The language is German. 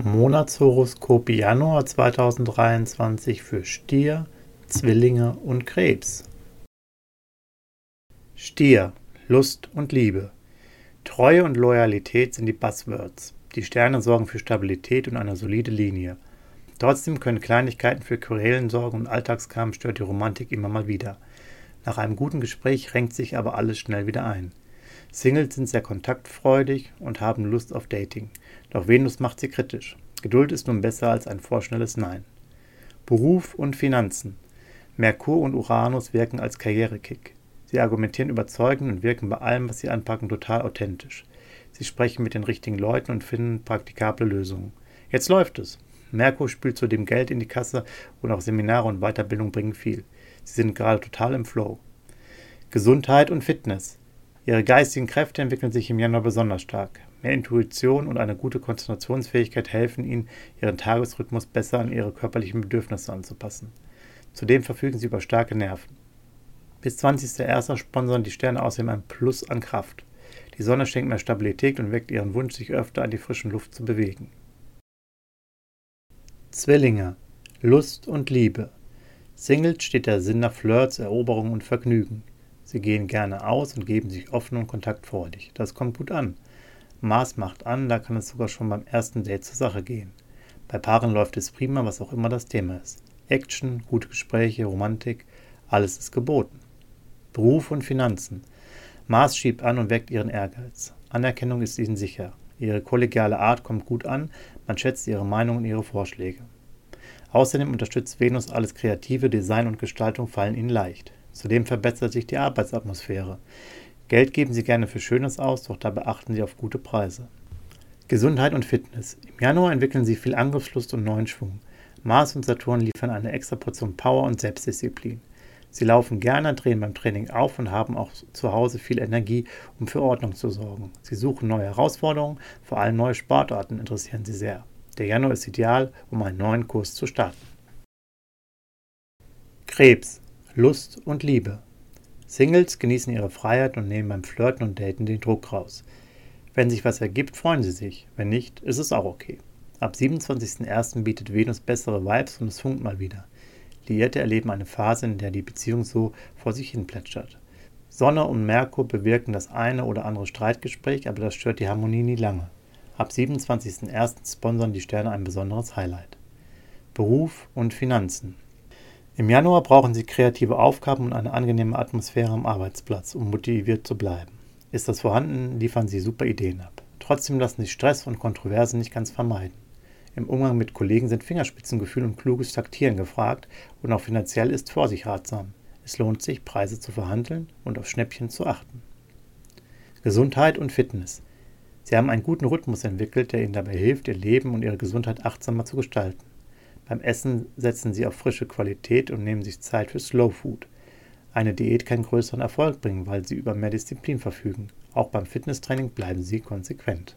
Monatshoroskop Januar 2023 für Stier, Zwillinge und Krebs. Stier, Lust und Liebe. Treue und Loyalität sind die Buzzwords. Die Sterne sorgen für Stabilität und eine solide Linie. Trotzdem können Kleinigkeiten für Querelen sorgen und Alltagskram stört die Romantik immer mal wieder. Nach einem guten Gespräch renkt sich aber alles schnell wieder ein. Singles sind sehr kontaktfreudig und haben Lust auf Dating. Doch Venus macht sie kritisch. Geduld ist nun besser als ein vorschnelles Nein. Beruf und Finanzen. Merkur und Uranus wirken als Karrierekick. Sie argumentieren überzeugend und wirken bei allem, was sie anpacken, total authentisch. Sie sprechen mit den richtigen Leuten und finden praktikable Lösungen. Jetzt läuft es. Merkur spült zudem Geld in die Kasse und auch Seminare und Weiterbildung bringen viel. Sie sind gerade total im Flow. Gesundheit und Fitness. Ihre geistigen Kräfte entwickeln sich im Januar besonders stark. Mehr Intuition und eine gute Konzentrationsfähigkeit helfen Ihnen, Ihren Tagesrhythmus besser an Ihre körperlichen Bedürfnisse anzupassen. Zudem verfügen Sie über starke Nerven. Bis 20.01. sponsern die Sterne außerdem ein Plus an Kraft. Die Sonne schenkt mehr Stabilität und weckt Ihren Wunsch, sich öfter an die frischen Luft zu bewegen. Zwillinge Lust und Liebe. Singles steht der Sinn nach Flirts, Eroberung und Vergnügen. Sie gehen gerne aus und geben sich offen und kontaktfreudig. Das kommt gut an. Mars macht an, da kann es sogar schon beim ersten Date zur Sache gehen. Bei Paaren läuft es prima, was auch immer das Thema ist. Action, gute Gespräche, Romantik, alles ist geboten. Beruf und Finanzen. Mars schiebt an und weckt ihren Ehrgeiz. Anerkennung ist ihnen sicher. Ihre kollegiale Art kommt gut an, man schätzt ihre Meinung und ihre Vorschläge. Außerdem unterstützt Venus alles Kreative, Design und Gestaltung fallen ihnen leicht. Zudem verbessert sich die Arbeitsatmosphäre. Geld geben Sie gerne für Schönes aus, doch dabei achten Sie auf gute Preise. Gesundheit und Fitness. Im Januar entwickeln Sie viel Angriffslust und neuen Schwung. Mars und Saturn liefern eine extra Portion Power und Selbstdisziplin. Sie laufen gerne, drehen beim Training auf und haben auch zu Hause viel Energie, um für Ordnung zu sorgen. Sie suchen neue Herausforderungen, vor allem neue Sportarten interessieren Sie sehr. Der Januar ist ideal, um einen neuen Kurs zu starten. Krebs. Lust und Liebe. Singles genießen ihre Freiheit und nehmen beim Flirten und Daten den Druck raus. Wenn sich was ergibt, freuen sie sich. Wenn nicht, ist es auch okay. Ab 27.01. bietet Venus bessere Vibes und es funkt mal wieder. Liierte erleben eine Phase, in der die Beziehung so vor sich hin plätschert. Sonne und Merkur bewirken das eine oder andere Streitgespräch, aber das stört die Harmonie nie lange. Ab 27.01. sponsern die Sterne ein besonderes Highlight. Beruf und Finanzen. Im Januar brauchen Sie kreative Aufgaben und eine angenehme Atmosphäre am Arbeitsplatz, um motiviert zu bleiben. Ist das vorhanden, liefern Sie super Ideen ab. Trotzdem lassen Sie Stress und Kontroversen nicht ganz vermeiden. Im Umgang mit Kollegen sind Fingerspitzengefühl und kluges Taktieren gefragt und auch finanziell ist Vorsicht ratsam. Es lohnt sich, Preise zu verhandeln und auf Schnäppchen zu achten. Gesundheit und Fitness. Sie haben einen guten Rhythmus entwickelt, der Ihnen dabei hilft, Ihr Leben und Ihre Gesundheit achtsamer zu gestalten. Beim Essen setzen Sie auf frische Qualität und nehmen sich Zeit für Slow Food. Eine Diät kann größeren Erfolg bringen, weil Sie über mehr Disziplin verfügen. Auch beim Fitnesstraining bleiben Sie konsequent.